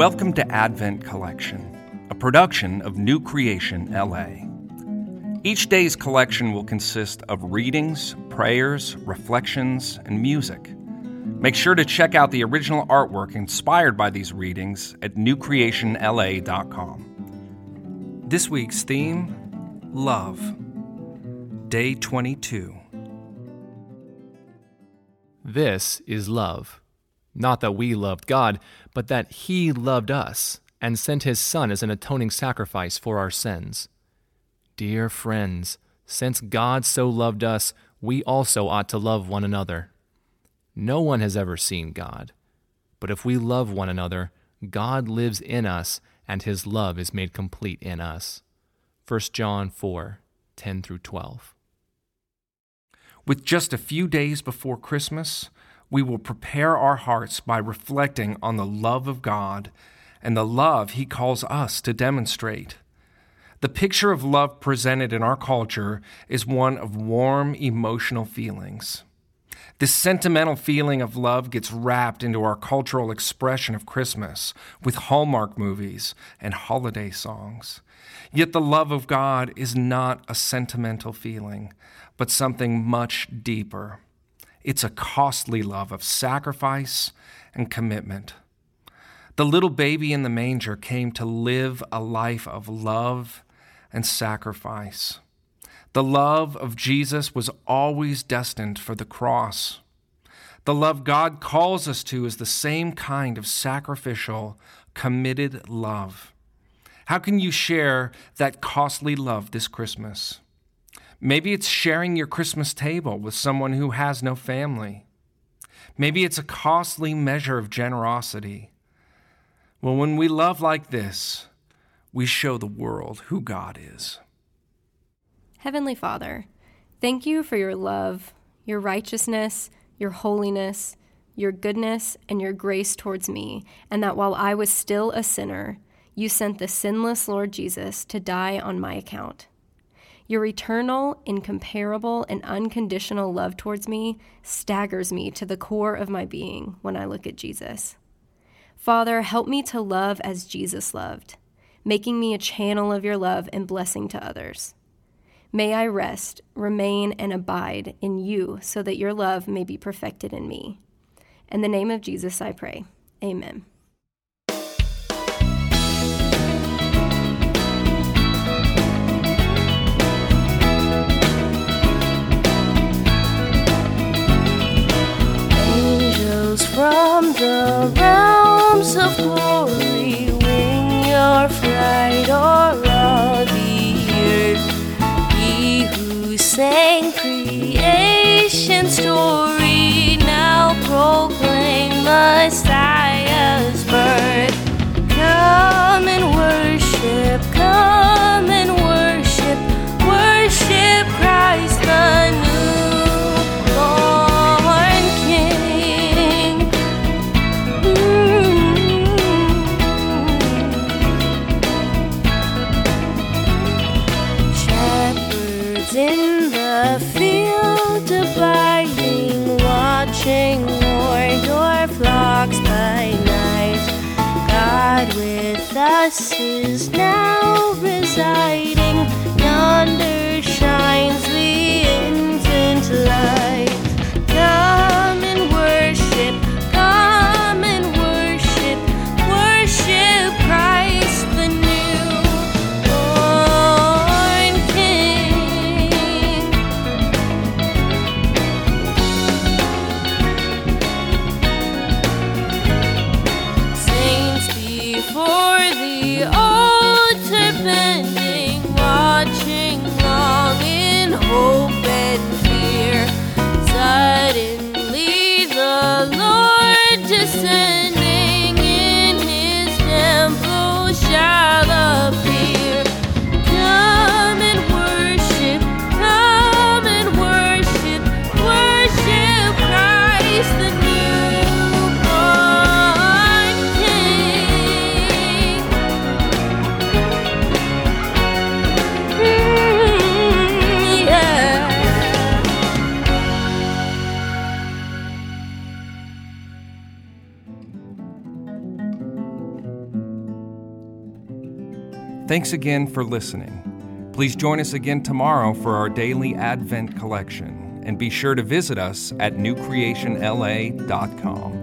Welcome to Advent Collection, a production of New Creation LA. Each day's collection will consist of readings, prayers, reflections, and music. Make sure to check out the original artwork inspired by these readings at newcreationla.com. This week's theme Love, Day 22. This is love. Not that we loved God, but that He loved us and sent His Son as an atoning sacrifice for our sins. Dear friends, since God so loved us, we also ought to love one another. No one has ever seen God, but if we love one another, God lives in us and His love is made complete in us. 1 John 4 10 through 12. With just a few days before Christmas, we will prepare our hearts by reflecting on the love of God and the love He calls us to demonstrate. The picture of love presented in our culture is one of warm emotional feelings. This sentimental feeling of love gets wrapped into our cultural expression of Christmas with Hallmark movies and holiday songs. Yet the love of God is not a sentimental feeling, but something much deeper. It's a costly love of sacrifice and commitment. The little baby in the manger came to live a life of love and sacrifice. The love of Jesus was always destined for the cross. The love God calls us to is the same kind of sacrificial, committed love. How can you share that costly love this Christmas? Maybe it's sharing your Christmas table with someone who has no family. Maybe it's a costly measure of generosity. Well, when we love like this, we show the world who God is. Heavenly Father, thank you for your love, your righteousness, your holiness, your goodness, and your grace towards me, and that while I was still a sinner, you sent the sinless Lord Jesus to die on my account. Your eternal, incomparable, and unconditional love towards me staggers me to the core of my being when I look at Jesus. Father, help me to love as Jesus loved, making me a channel of your love and blessing to others. May I rest, remain, and abide in you so that your love may be perfected in me. In the name of Jesus, I pray. Amen. Glory wing your flight o'er the earth. He who sang God with us is now residing. Thanks again for listening. Please join us again tomorrow for our daily Advent collection, and be sure to visit us at newcreationla.com.